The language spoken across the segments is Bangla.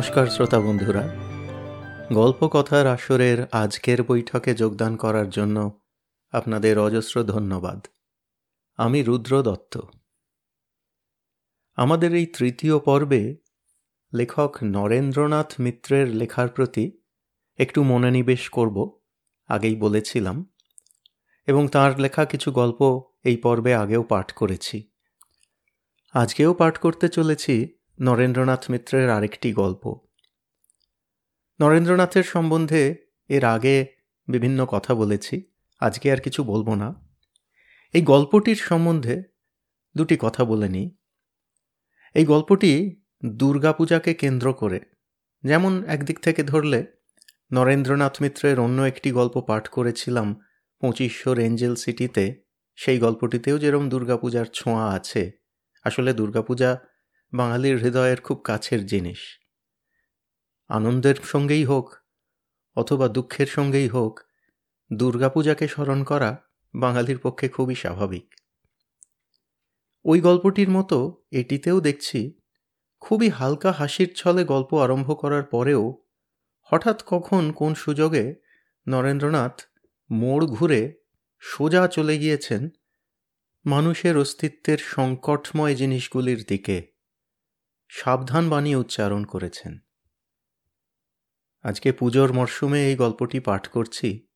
নমস্কার শ্রোতা বন্ধুরা। গল্প কথার আসরের আজকের বৈঠকে যোগদান করার জন্য আপনাদের অজস্র ধন্যবাদ। আমি রুদ্র দত্ত। আমাদের এই তৃতীয় পর্বে লেখক নরেন্দ্রনাথ মিত্রের লেখার প্রতি একটু মনোনিবেশ করব, আগেই বলেছিলাম, এবং তার লেখা কিছু গল্প এই পর্বে আগেও পাঠ করেছি। আজকেও পাঠ করতে চলেছি নরেন্দ্রনাথ মিত্রের আরেকটি গল্প। নরেন্দ্রনাথের সম্বন্ধে এর আগে বিভিন্ন কথা বলেছি, আজকে আর কিছু বলব না। এই গল্পটির সম্বন্ধে দুটি কথা বলে নিই। এই গল্পটি দুর্গাপূজাকে কেন্দ্র করে, যেমন একদিক থেকে ধরলে, নরেন্দ্রনাথ মিত্রের অন্য একটি গল্প পাঠ করেছিলাম পঁচিশশো রেঞ্জেল সিটিতে, সেই গল্পটিতেও যেরম দুর্গাপূজার ছোঁয়া আছে, আসলে দুর্গাপূজা বাঙালির হৃদয়ের খুব কাছের জিনিস। আনন্দের সঙ্গেই হোক অথবা দুঃখের সঙ্গেই হোক, দুর্গাপূজাকে স্মরণ করা বাঙালির পক্ষে খুবই স্বাভাবিক। ওই গল্পটির মতো এটিতেও দেখছি খুবই হালকা হাসির ছলে গল্প আরম্ভ করার পরেও হঠাৎ কখন কোন সুযোগে নরেন্দ্রনাথ মোড় ঘুরে সোজা চলে গিয়েছেন মানুষের অস্তিত্বের সংকটময় জিনিসগুলির দিকে। সাবধান বাণী উচ্চারণ করেছেন। আজকে পুজোর মরশুমে এই গল্পটি পাঠ করছি।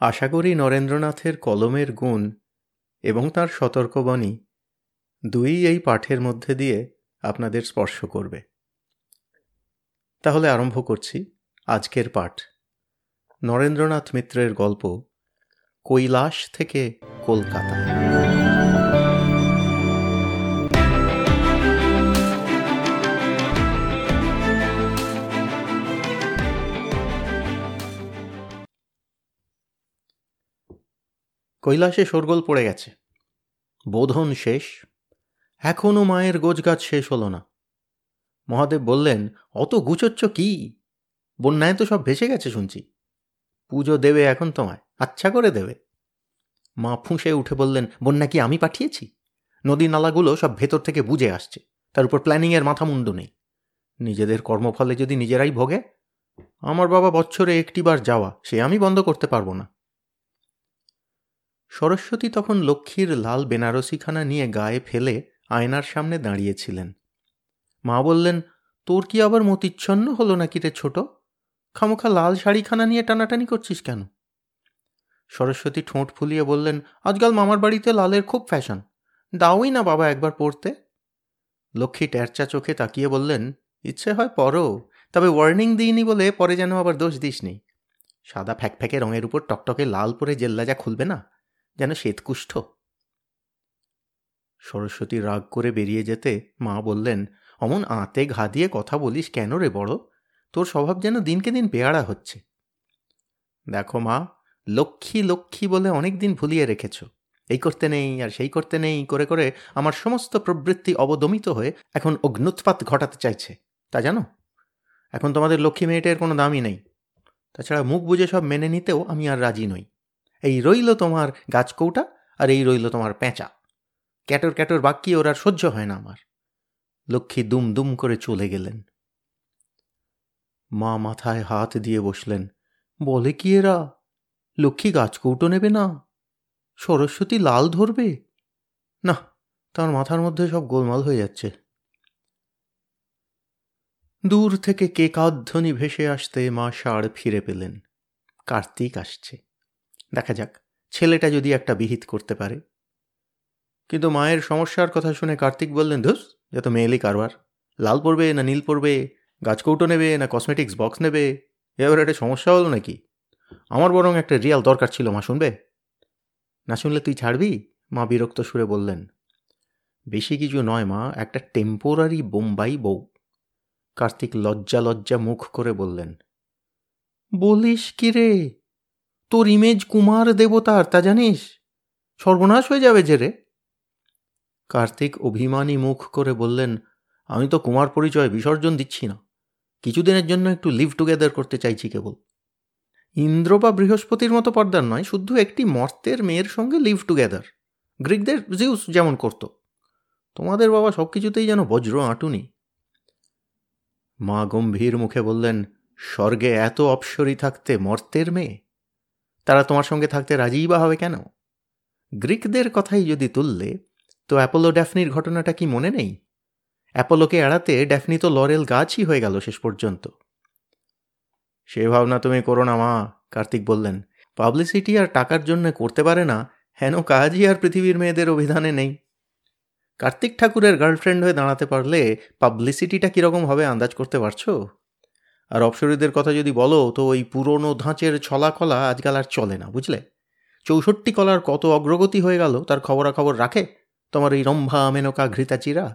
আশা করি নরেন্দ্রনাথের কলমের গুণ এবং তার সতর্কবাণী দুই এই পাঠের মধ্যে দিয়ে আপনাদের স্পর্শ করবে। তাহলে আরম্ভ করছি আজকের পাঠ। নরেন্দ্রনাথ মিত্রের গল্প কৈলাস থেকে কলকাতা কৈলাসে শোরগোল পড়ে গেছে। বোধন শেষ। এখনও মায়ের গোজগাছ শেষ হলো না। মহাদেব বললেন, অত গুচোচ্ছ কি? বন্যায় তো সব ভেসে গেছে শুনছি। পুজো দেবে এখন তোমায় আচ্ছা করে দেবে। মা ফুঁসে উঠে বললেন, বন্যা কি আমি পাঠিয়েছি? নদী নালাগুলো সব ভেতর থেকে বুঝে আসছে, তার উপর প্ল্যানিংয়ের মাথা মুন্ডু নেই। নিজেদের কর্মফলে যদি নিজেরাই ভোগে, আমার বাবা বছরে একটিবার যাওয়া, সে আমি বন্ধ করতে পারব না। সরস্বতী তখন লক্ষ্মীর লাল বেনারসিখানা নিয়ে গায়ে ফেলে আয়নার সামনে দাঁড়িয়েছিলেন। মা বললেন, তোর কি আবার মতিচ্ছন্ন হলো নাকি রে ছোট? খামোখা লাল শাড়িখানা নিয়ে টানাটানি করছিস কেন? সরস্বতী ঠোঁট ফুলিয়ে বললেন, আজকাল মামার বাড়িতে লালের খুব ফ্যাশন। দাওই না বাবা একবার পড়তে লক্ষ্মী ট্যারচা চোখে তাকিয়ে বললেন, ইচ্ছে হয় পরও তবে ওয়ার্নিং দিইনি বলে পরে যেন আবার দোষ দিসনি। সাদা ফ্যাকফ্যাকে রঙের উপর টকটকে লাল পরে জেল্লাজা খুলবে না? যেন শ্বেতকুষ্ঠ। সরস্বতী রাগ করে বেরিয়ে যেতে মা বললেন, অমন আঁতে ঘা দিয়ে কথা বলিস কেন রে বড়? তোর স্বভাব যেন দিনকে দিন বেয়ারা হচ্ছে। দেখো মা, লক্ষ্মী লক্ষ্মী বলে অনেক দিন ভুলিয়ে রেখেছ। এই করতে নেই আর সেই করতে নেই করে করে আমার সমস্ত প্রবৃত্তি অবদমিত হয়ে এখন অগ্নুৎপাত ঘটাতে চাইছে। তা জানো? এখন তোমাদের লক্ষ্মী মেয়েটের কোনো দামই নেই। তাছাড়া মুখ বুঝে সব মেনে নিতেও আমি আর রাজি নই। এই রইল তোমার গাছকৌটা আর এই রইল তোমার পেঁচা। ক্যাটর ক্যাটর বাক্যি ওর আর সহ্য হয় না আমার। লক্ষ্মী দুম দুম করে চলে গেলেন। মা মাথায় হাত দিয়ে বসলেন। বলে কি এরা? লক্ষ্মী গাছকৌটো নেবে না? সরস্বতী লাল ধরবে? না, তার মাথার মধ্যে সব গোলমাল হয়ে যাচ্ছে। দূর থেকে কেকাধ্বনি ভেসে আসতে মা ষাঁড় ফিরে পেলেন। কার্তিক আসছে। দেখা যাক, ছেলেটা যদি একটা বিহিত করতে পারে। কিন্তু মায়ের সমস্যার কথা শুনে কার্তিক বললেন, ধুস যত মেয়েলি কারবার। লাল পড়বে না নীল পড়বে গাছকৌটো নেবে না কসমেটিক্স বক্স নেবে এবার একটা সমস্যা হলো নাকি? আমার বরং একটা রিয়াল দরকার ছিল, মা, শুনবে? না শুনলে তুই ছাড়বি? মা বিরক্ত সুরে বললেন, বেশি কিছু নয়, মা, একটা টেম্পোরারি বোম্বাই বউ। কার্তিক লজ্জা লজ্জা মুখ করে বললেন, বলিস কি রে? তোর ইমেজ কুমার দেবতার, তা জানিস? সর্বনাশ হয়ে যাবে যে রে কার্তিক অভিমানী মুখ করে বললেন, আমি তো কুমার পরিচয় বিসর্জন দিচ্ছি না। কিছুদিনের জন্য একটু লিভ টুগেদার করতে চাইছি কেবল। ইন্দ্র বা বৃহস্পতির মতো পর্দার নয়, শুধু একটি মর্তের মেয়ের সঙ্গে লিভ টুগেদার গ্রিকদের জিউস যেমন করত। তোমাদের বাবা সব কিছুতেই যেন বজ্র আঁটুনি। মা গম্ভীর মুখে বললেন, স্বর্গে এত অপসরি থাকতে মর্তের মেয়ে? তারা তোমার সঙ্গে থাকতে রাজিই বা হবে কেন? গ্রিকদের কথাই যদি তুললে, তো অ্যাপোলো ড্যাফনির ঘটনাটা কি মনে নেই? অ্যাপোলোকে এড়াতে ড্যাফনি তো লরেল গাছই হয়ে গেল শেষ পর্যন্ত। সে ভাবনা তুমি করো না, মা, কার্তিক বললেন। পাবলিসিটি আর টাকার জন্য করতে পারে না, হেন কাজই আর পৃথিবীর মেয়েদের অভিধানে নেই। কার্তিক ঠাকুরের গার্লফ্রেন্ড হয়ে দাঁড়াতে পারলে পাবলিসিটিটা কীরকম হবে, আন্দাজ করতে পারছ? আর অপসরীদের কথা যদি বলো, তো ওই পুরনো ধাঁচের ছলা কলা আজকাল আর চলে না, বুঝলে? চৌষট্টি কলার কত অগ্রগতি হয়ে গেল, তার খবরাখবর রাখে তোমার এই রম্ভা মেনকা ঘৃতাচিরা?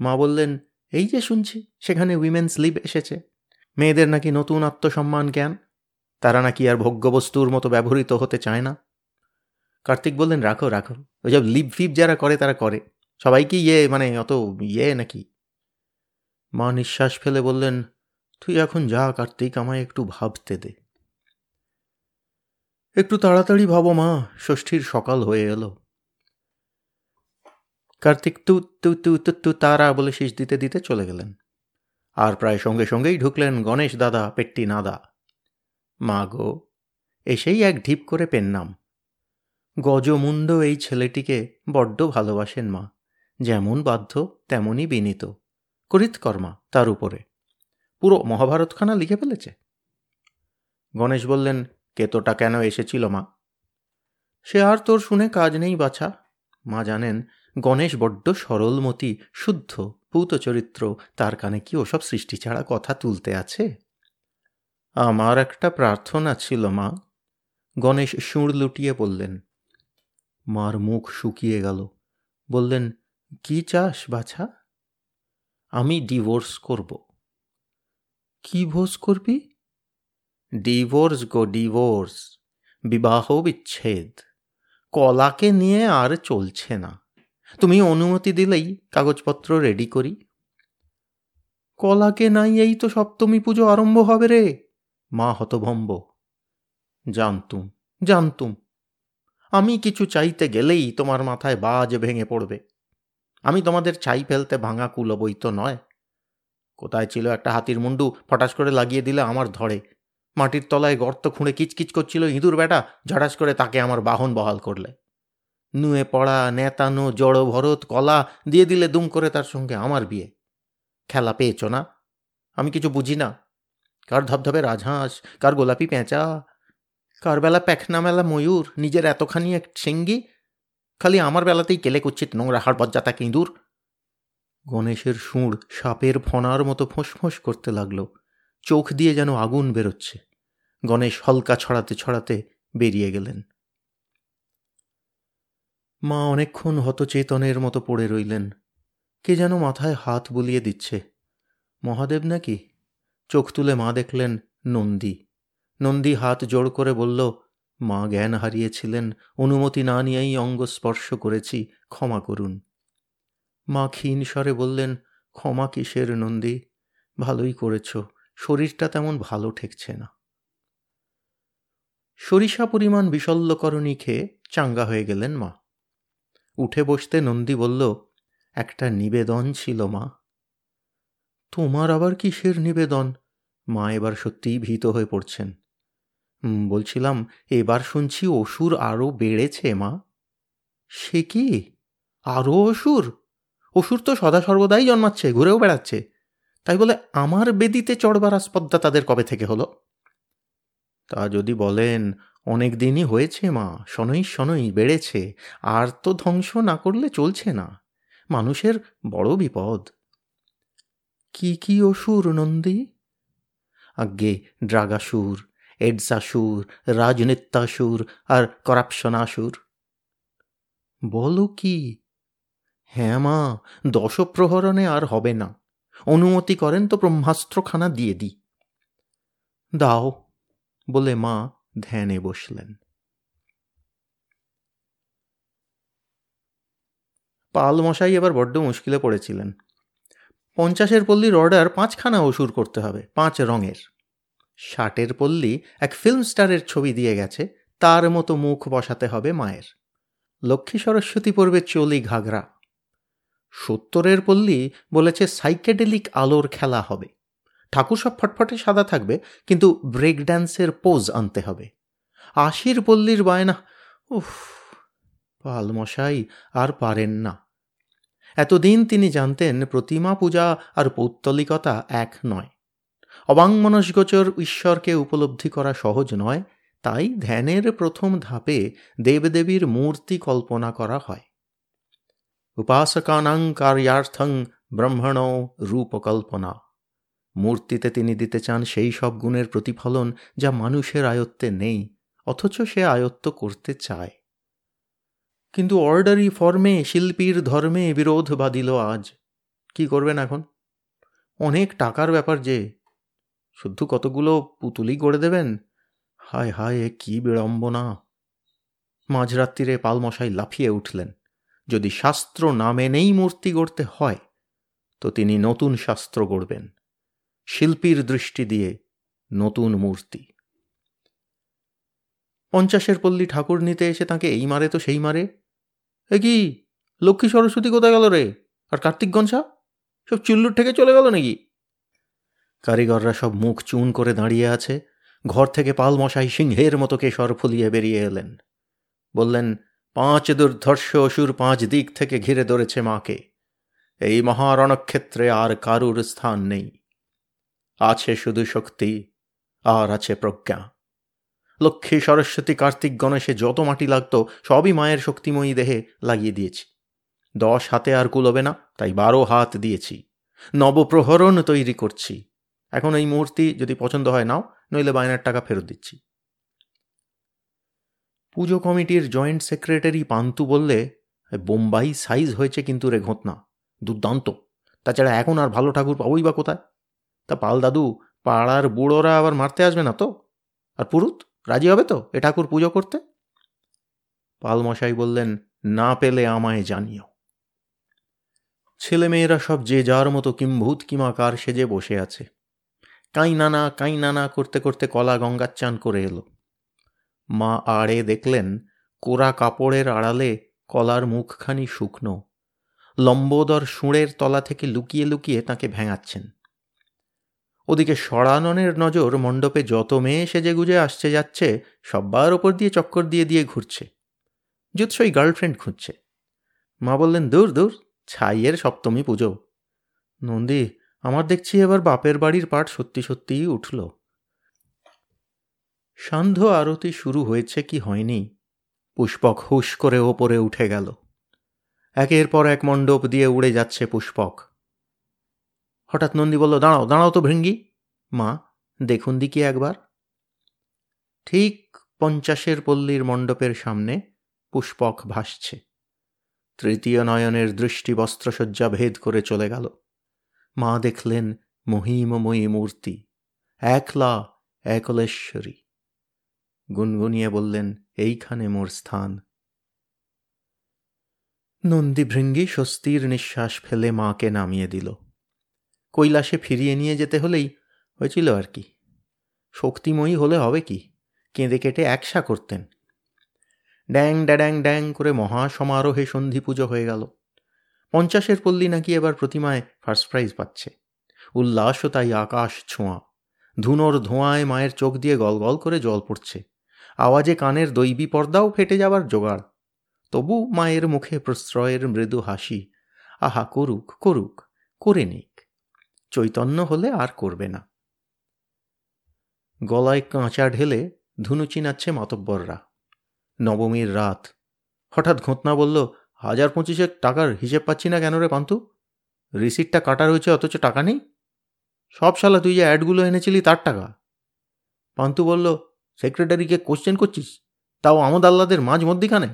মা বললেন, এই যে শুনছি, সেখানে উইমেন্স লিভ এসেছে। মেয়েদের নাকি নতুন আত্মসম্মান জ্ঞান। তারা নাকি আর ভোগ্যবস্তুর মতো ব্যবহৃত হতে চায় না। কার্তিক বললেন, রাখো রাখো ওই সব লিপ ফিপ যারা করে, তারা করে। সবাই কি ইয়ে মানে অত ইয়ে নাকি? মা নিঃশ্বাস ফেলে বললেন তুই এখন যা কার্তিক, আমায় একটু ভাবতে দে। একটু তাড়াতাড়ি ভাবো মা, ষষ্ঠীর সকাল হয়ে এলো। কার্তিক তু তু তু তু তু, তারা বলে শীষ দিতে দিতে চলে গেলেন। আর প্রায় সঙ্গে সঙ্গেই ঢুকলেন গণেশ দাদা, পেট্টি নাদা। মা গো, এসেই এক ঢিপ করে পেন নাম। গজমুণ্ড এই ছেলেটিকে বড্ড ভালোবাসেন মা, যেমন বাধ্য তেমনই বিনীত করিতকর্মা তার উপরে। পুরো মহাভারতখানা লিখে ফেলেছে? গণেশ বললেন, কেতোটা কেন এসেছিল মা? সে আর তোর শুনে কাজ নেই, বাছা। মা জানেন, গণেশ বড্ড সরলমতি, শুদ্ধ পূত চরিত্র তার কানে কি ওসব সৃষ্টি ছাড়া কথা তুলতে আছে? আমার একটা প্রার্থনা ছিল, মা। গণেশ সুঁড় লুটিয়ে বললেন। মার মুখ শুকিয়ে গেল। বললেন, কি চাস, বাছা? আমি ডিভোর্স করব। কি ভোজ করবি? ডিভোর্স গো, ডিভোর্স। বিবাহ বিচ্ছেদ কলাকে নিয়ে আর চলছে না। তুমি অনুমতি দিলেই কাগজপত্র রেডি করি। কলাকে নাই, এই তো সপ্তমী পুজো আরম্ভ হবে রে। মা হতভম্ব। জানতুম জানতুম। আমি কিছু চাইতে গেলেই তোমার মাথায় বাজ ভেঙে পড়বে। আমি তোমাদের চাই ফেলতে ভাঙা কুলবই তো নয়। কোথায় ছিল একটা হাতির মুন্ডু? ফটাস করে লাগিয়ে দিলে আমার ধরে মাটির তলায় গর্ত খুঁড়ে কিচকিচ করছিল ইঁদুর বেটা ঝাড়াস করে তাকে আমার বাহন বহাল করলে। নুয়ে পড়া, নেতানো, জড় ভরত, কলা দিয়ে দিলে দুম করে তার সঙ্গে আমার বিয়ে। খেলা পেয়েছ না? আমি কিছু বুঝি না। কার ধবধবে রাজহাঁস, কার গোলাপি পেঁচা, কার বেলা প্যাখনা মেলা ময়ূর, নিজের এতখানি এক সেঙ্গি খালি আমার বেলাতেই কেলে কুচ্ছিত নোংরা হাড় বজ্জাতা ইঁদুর। গণেশের সুঁড় সাপের ফনার মতো ফোঁস করতে লাগল। চোখ দিয়ে যেন আগুন বেরোচ্ছে। গণেশ হলকা ছড়াতে ছড়াতে বেরিয়ে গেলেন। মা অনেকক্ষণ হতচেতনের মতো পড়ে রইলেন। কে যেন মাথায় হাত বুলিয়ে দিচ্ছে। মহাদেব নাকি? চোখ তুলে মা দেখলেন নন্দী। নন্দী হাত জোড় করে বলল, মা জ্ঞান হারিয়েছিলেন। অনুমতি না নিয়েই অঙ্গ স্পর্শ করেছি। ক্ষমা করুন। মা ক্ষীণ স্বরে বললেন, ক্ষমা কিসের নন্দী? ভালোই করেছ, শরীরটা তেমন ভালো ঠেকছে না। সরিষা পরিমাণ বিশল্যকরণী খেয়ে চাঙ্গা হয়ে গেলেন মা। উঠে বসতে নন্দী বলল, একটা নিবেদন ছিল মা। তোমার আবার কিসের নিবেদন? মা এবার সত্যিই ভীত হয়ে পড়ছেন। বলছিলাম, এবার শুনছি অসুর আরও বেড়েছে মা। সে কি? আরও অসুর? অসুর তো সদা সর্বদাই জন্মাচ্ছে, ঘুরেও বেড়াচ্ছে। তাই বলে আমার বেদিতে চড়বার আস্পদ্দা তাদের কবে থেকে হলো? তা যদি বলেন, অনেক দিনই হয়েছে মা শনৈ শনৈ বেড়েছে, আর তো ধ্বংস না করলে চলছে না, মানুষের বড় বিপদ। কি কি অসুর নন্দী? আজ্ঞে, ড্রাগাসুর, এডসাসুর রাজনীত্যাসুর আর করাপশনাসুর বলো কি হ্যাঁ মা, দশপ্রহরণে আর হবে না। অনুমতি করেন তো ব্রহ্মাস্ত্রখানা দিয়ে দিই। দাও, বলে মা ধ্যানে বসলেন। পাল মশাই এবার বড্ড মুশকিলে পড়েছিলেন। পঞ্চাশের পল্লীর অর্ডার পাঁচখানা ওষুর করতে হবে, পাঁচ রঙের। ষাটের পল্লী এক ফিল্ম স্টারের ছবি দিয়ে গেছে, তার মতো মুখ বসাতে হবে মায়ের। লক্ষ্মী সরস্বতী পড়বে চলি ঘাগরা। সত্তরের পল্লী বলেছে সাইকেডেলিক আলোর খেলা হবে। ঠাকুর সব ফটফটে সাদা থাকবে, কিন্তু ব্রেক ড্যান্সের পোজ আনতে হবে। আশির পল্লীর বায়না, উফ, পালমশাই, আর পারেন না। এতদিন তিনি জানতেন প্রতিমা পূজা আর পৌত্তলিকতা এক নয়। অবাংমনস্গোচর ঈশ্বরকে উপলব্ধি করা সহজ নয়, তাই ধ্যানের প্রথম ধাপে দেবদেবীর মূর্তি কল্পনা করা হয়। উপাসকানাং কার্যার্থং ব্রহ্মণ রূপকল্পনা মূর্তিতে তিনি দিতে চান সেই সব গুণের প্রতিফলন যা মানুষের আয়ত্তে নেই, অথচ সে আয়ত্ত করতে চায়। কিন্তু অর্ডারি ফর্মে শিল্পীর ধর্মে বিরোধ বাঁধিল আজ। কি করবেন এখন? অনেক টাকার ব্যাপার যে। শুদ্ধ কতগুলো পুতুলি গড়ে দেবেন? হায় হায় কী বিড়ম্বনা। মাঝরাত্রিরে পালমশাই লাফিয়ে উঠলেন। যদি শাস্ত্র না মেনেই মূর্তি গড়তে হয়, তো তিনি নতুন শাস্ত্র গড়বেন, শিল্পীর দৃষ্টি দিয়ে নতুন মূর্তি। পঞ্চাশের পল্লী ঠাকুর নিতে এসে তাকে এই মারে তো সেই মারে। এ কি, লক্ষ্মী সরস্বতী কোথায় গেল রে? আর কার্তিক সব চুল্লুর থেকে চলে গেল নাকি? কারিগররা সব মুখ চুন করে দাঁড়িয়ে আছে, ঘর থেকে পাল মশাই সিংহের মতো কেশর ফুলিয়ে বেরিয়ে এলেন। বললেন পাঁচ দুর্ধর্ষ অসুর পাঁচ দিক থেকে ঘিরে ধরেছে মাকে। এই মহারণক্ষেত্রে আর কারুর স্থান নেই। আছে শুধু শক্তি, আর আছে প্রজ্ঞা। লক্ষ্মী, সরস্বতী, কার্তিক, গণেশে যত মাটি লাগতো, সবই মায়ের শক্তিময়ী দেহে লাগিয়ে দিয়েছি। দশ হাতে আর কুলবে না, তাই বারো হাত দিয়েছি। নবপ্রহরণ তৈরি করছি। এখন এই মূর্তি যদি পছন্দ হয় নাও, নইলে বায়নার টাকা ফেরত দিচ্ছি। পুজো কমিটির জয়েন্ট সেক্রেটারি পান্তু বললে, বোম্বাই সাইজ হয়েছে কিন্তু রে ঘটনা, দুর্দান্ত। তাছাড়া এখন আর ভালো ঠাকুর পাবোই বা কোথায়? তা পাল দাদু, পাড়ার বুড়োরা আবার মারতে আসবে না তো? আর পুরুত, রাজি হবে তো এ ঠাকুর পুজো করতে? পালমশাই বললেন, না পেলে আমায় জানিও। ছেলেমেয়েরা সব যে যার মতো কিম্ভূত কিমাকার সেজে বসে আছে। কাই নানা কাই নানা করতে করতে কলা গঙ্গার চান করে এলো। মা আড়ে দেখলেন কোরা কাপড়ের আড়ালে কলার মুখখানি শুকনো। লম্বোদর সুঁড়ের তলা থেকে লুকিয়ে লুকিয়ে তাকে ভেঙাচ্ছেন। ওদিকে সরাননের নজর মণ্ডপে যত মেয়ে সেজে গুজে আসছে যাচ্ছে, সব্বার ওপর দিয়ে চক্কর দিয়ে দিয়ে ঘুরছে। জুৎসই গার্লফ্রেন্ড খুঁজছে। মা বললেন, দূর দূর, ছাইয়ের সপ্তমী পুজো। নন্দী, আমার দেখছি এবার বাপের বাড়ির পাঠ সত্যি সত্যিই উঠল। সান্ধ্য আরতি শুরু হয়েছে কি হয়নি? পুষ্পক হুশ করে ওপরে উঠে গেল। একের পর এক মণ্ডপ দিয়ে উড়ে যাচ্ছে পুষ্পক। হঠাৎ নন্দী বলল, দাঁড়াও দাঁড়াও তো ভৃঙ্গি। মা, দেখুন দিকে একবার। ঠিক পঞ্চাশের পল্লীর মণ্ডপের সামনে পুষ্পক ভাসছে। তৃতীয় নয়নের দৃষ্টি বস্ত্রসজ্জা ভেদ করে চলে গেল। মা দেখলেন মহিমময়ী মূর্তি, একলা একলেশ্বরী। গুনগুনিয়ে বললেন, এইখানে মোর স্থান। নন্দী ভৃঙ্গি স্বস্তির নিঃশ্বাস ফেলে মাকে নামিয়ে দিল। কৈলাসে ফিরিয়ে নিয়ে যেতে হলেই হয়েছিল আর কি। শক্তিময়ী হলে হবে কি? কেঁদে কেটে একসা করতেন। ড্যাং ড্যাড্যাং ড্যাং করে মহা সমারোহে সন্ধি পুজো হয়ে গেল। পঞ্চাশের পল্লী নাকি এবার প্রতিমায় ফার্স্ট প্রাইজ পাচ্ছে। উল্লাসও তাই আকাশ ছোঁয়া। ধুনোর ধোঁয়ায় মায়ের চোখ দিয়ে গল করে জল পড়ছে। আওয়াজে কানের দৈবী পর্দাও ফেটে যাবার জোগাড়। তবু মায়ের মুখে প্রশ্রয়ের মৃদু হাসি, আহা, করুক করুক, করে নিক। চৈতন্য হলে আর করবে না। গলায় কাঁচা ঢেলে ধুনু চিনাচ্ছে মাতব্বররা। নবমীর রাত। হঠাৎ ঘটনা বলল, হাজার পঁচিশেক টাকার হিসেব পাচ্ছি না কেন রে পান্তু রিসিটটা কাটা রয়েছে অথচ টাকা নেই? সব সালা তুই যে অ্যাডগুলো এনেছিলি, তার টাকা? পান্তু বলল সেক্রেটারিকে কোশ্চেন করছিস? তাও আমদ আল্লাদের মাঝ মধ্যিখানে?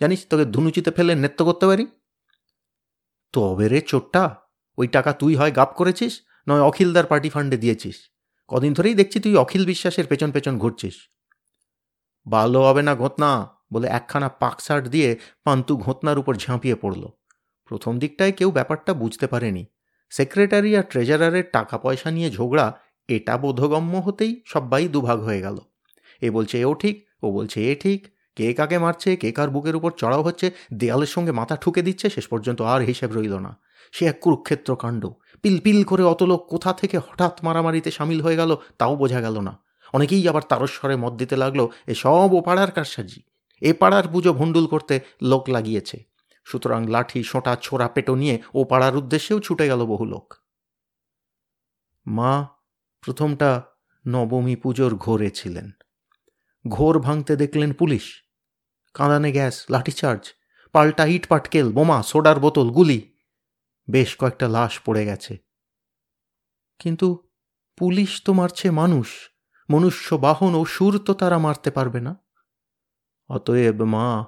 জানিস তোকে ধুনুচিতে ফেলে নেত্য করতে পারি? তবে রে চোটটা ওই টাকা তুই হয় গাপ করেছিস, নয় অখিলদার পার্টি ফান্ডে দিয়েছিস। কদিন ধরেই দেখছি তুই অখিল বিশ্বাসের পেছন পেছন ঘুরছিস। ভালো হবে না ঘটনা বলে একখানা পাকসার্ট দিয়ে পান্তু ঘটনার উপর ঝাঁপিয়ে পড়ল। প্রথম দিকটায় কেউ ব্যাপারটা বুঝতে পারেনি। সেক্রেটারি আর ট্রেজারারের টাকা পয়সা নিয়ে ঝগড়া, এটা বোধগম্য হতেই সবাই দুভাগ হয়ে গেল। এ বলছে, এও ঠিক, ও বলছে, এ ঠিক। কে কাকে মারছে, কে কার বুকের উপর চড়াও হচ্ছে, দেয়ালের সঙ্গে মাথা ঠুকে দিচ্ছে, শেষ পর্যন্ত আর হিসেব রইল না। সে এক কুরুক্ষেত্র কাণ্ড। পিল পিল করে অত লোক কোথা থেকে হঠাৎ মারামারিতে সামিল হয়ে গেল, তাও বোঝা গেল না। অনেকেই আবার তারস্বরে মত দিতে লাগল, এ সব ও পাড়ার কারসাজি। এ পাড়ার পুজো ভণ্ডুল করতে লোক লাগিয়েছে। সুতরাং লাঠি, সোঁটা, ছোড়া, পেটো নিয়ে ও পাড়ার উদ্দেশ্যেও ছুটে গেল বহু লোক। মা, প্রথমটা নবমী পুজোর ঘোরে ছিলেন। ঘোর ভাঙতে দেখলেন পুলিশ। কাঁদানে গ্যাস, লাঠিচার্জ, পাল্টা ইট পাটকেল, বোমা, সোডার বোতল, গুলি। বেশ কয়েকটা লাশ পড়ে গেছে। কিন্তু পুলিশ তো মারছে মানুষ। মনুষ্য বাহন ও সুর তো তারা মারতে পারবে না। অতএব মা,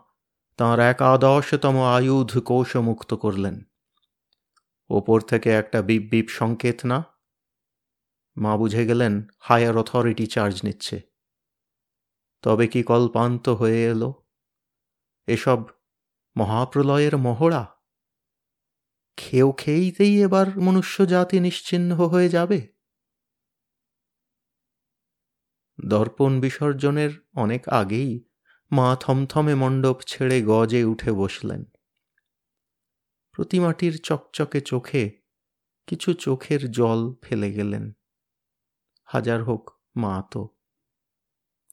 তাঁর একাদশতম আয়ুধ কোষমুক্ত করলেন। ওপর থেকে একটা বিপ বিপ সংকেত না? মা বুঝে গেলেন, হায়ার অথরিটি চার্জ নিচ্ছে। তবে কি কল্পান্ত হয়ে এলো? এসব মহাপ্রলয়ের মহড়া খেয়েও খেয়েইতেই এবার মনুষ্য জাতি নিশ্চিহ্ন হয়ে যাবে? দর্পণ বিসর্জনের অনেক আগেই মা থমথমে মণ্ডপ ছেড়ে গজে উঠে বসলেন। প্রতিমাটির চকচকে চোখে কিছু চোখের জল ফেলে গেলেন। হাজার হোক মা তো।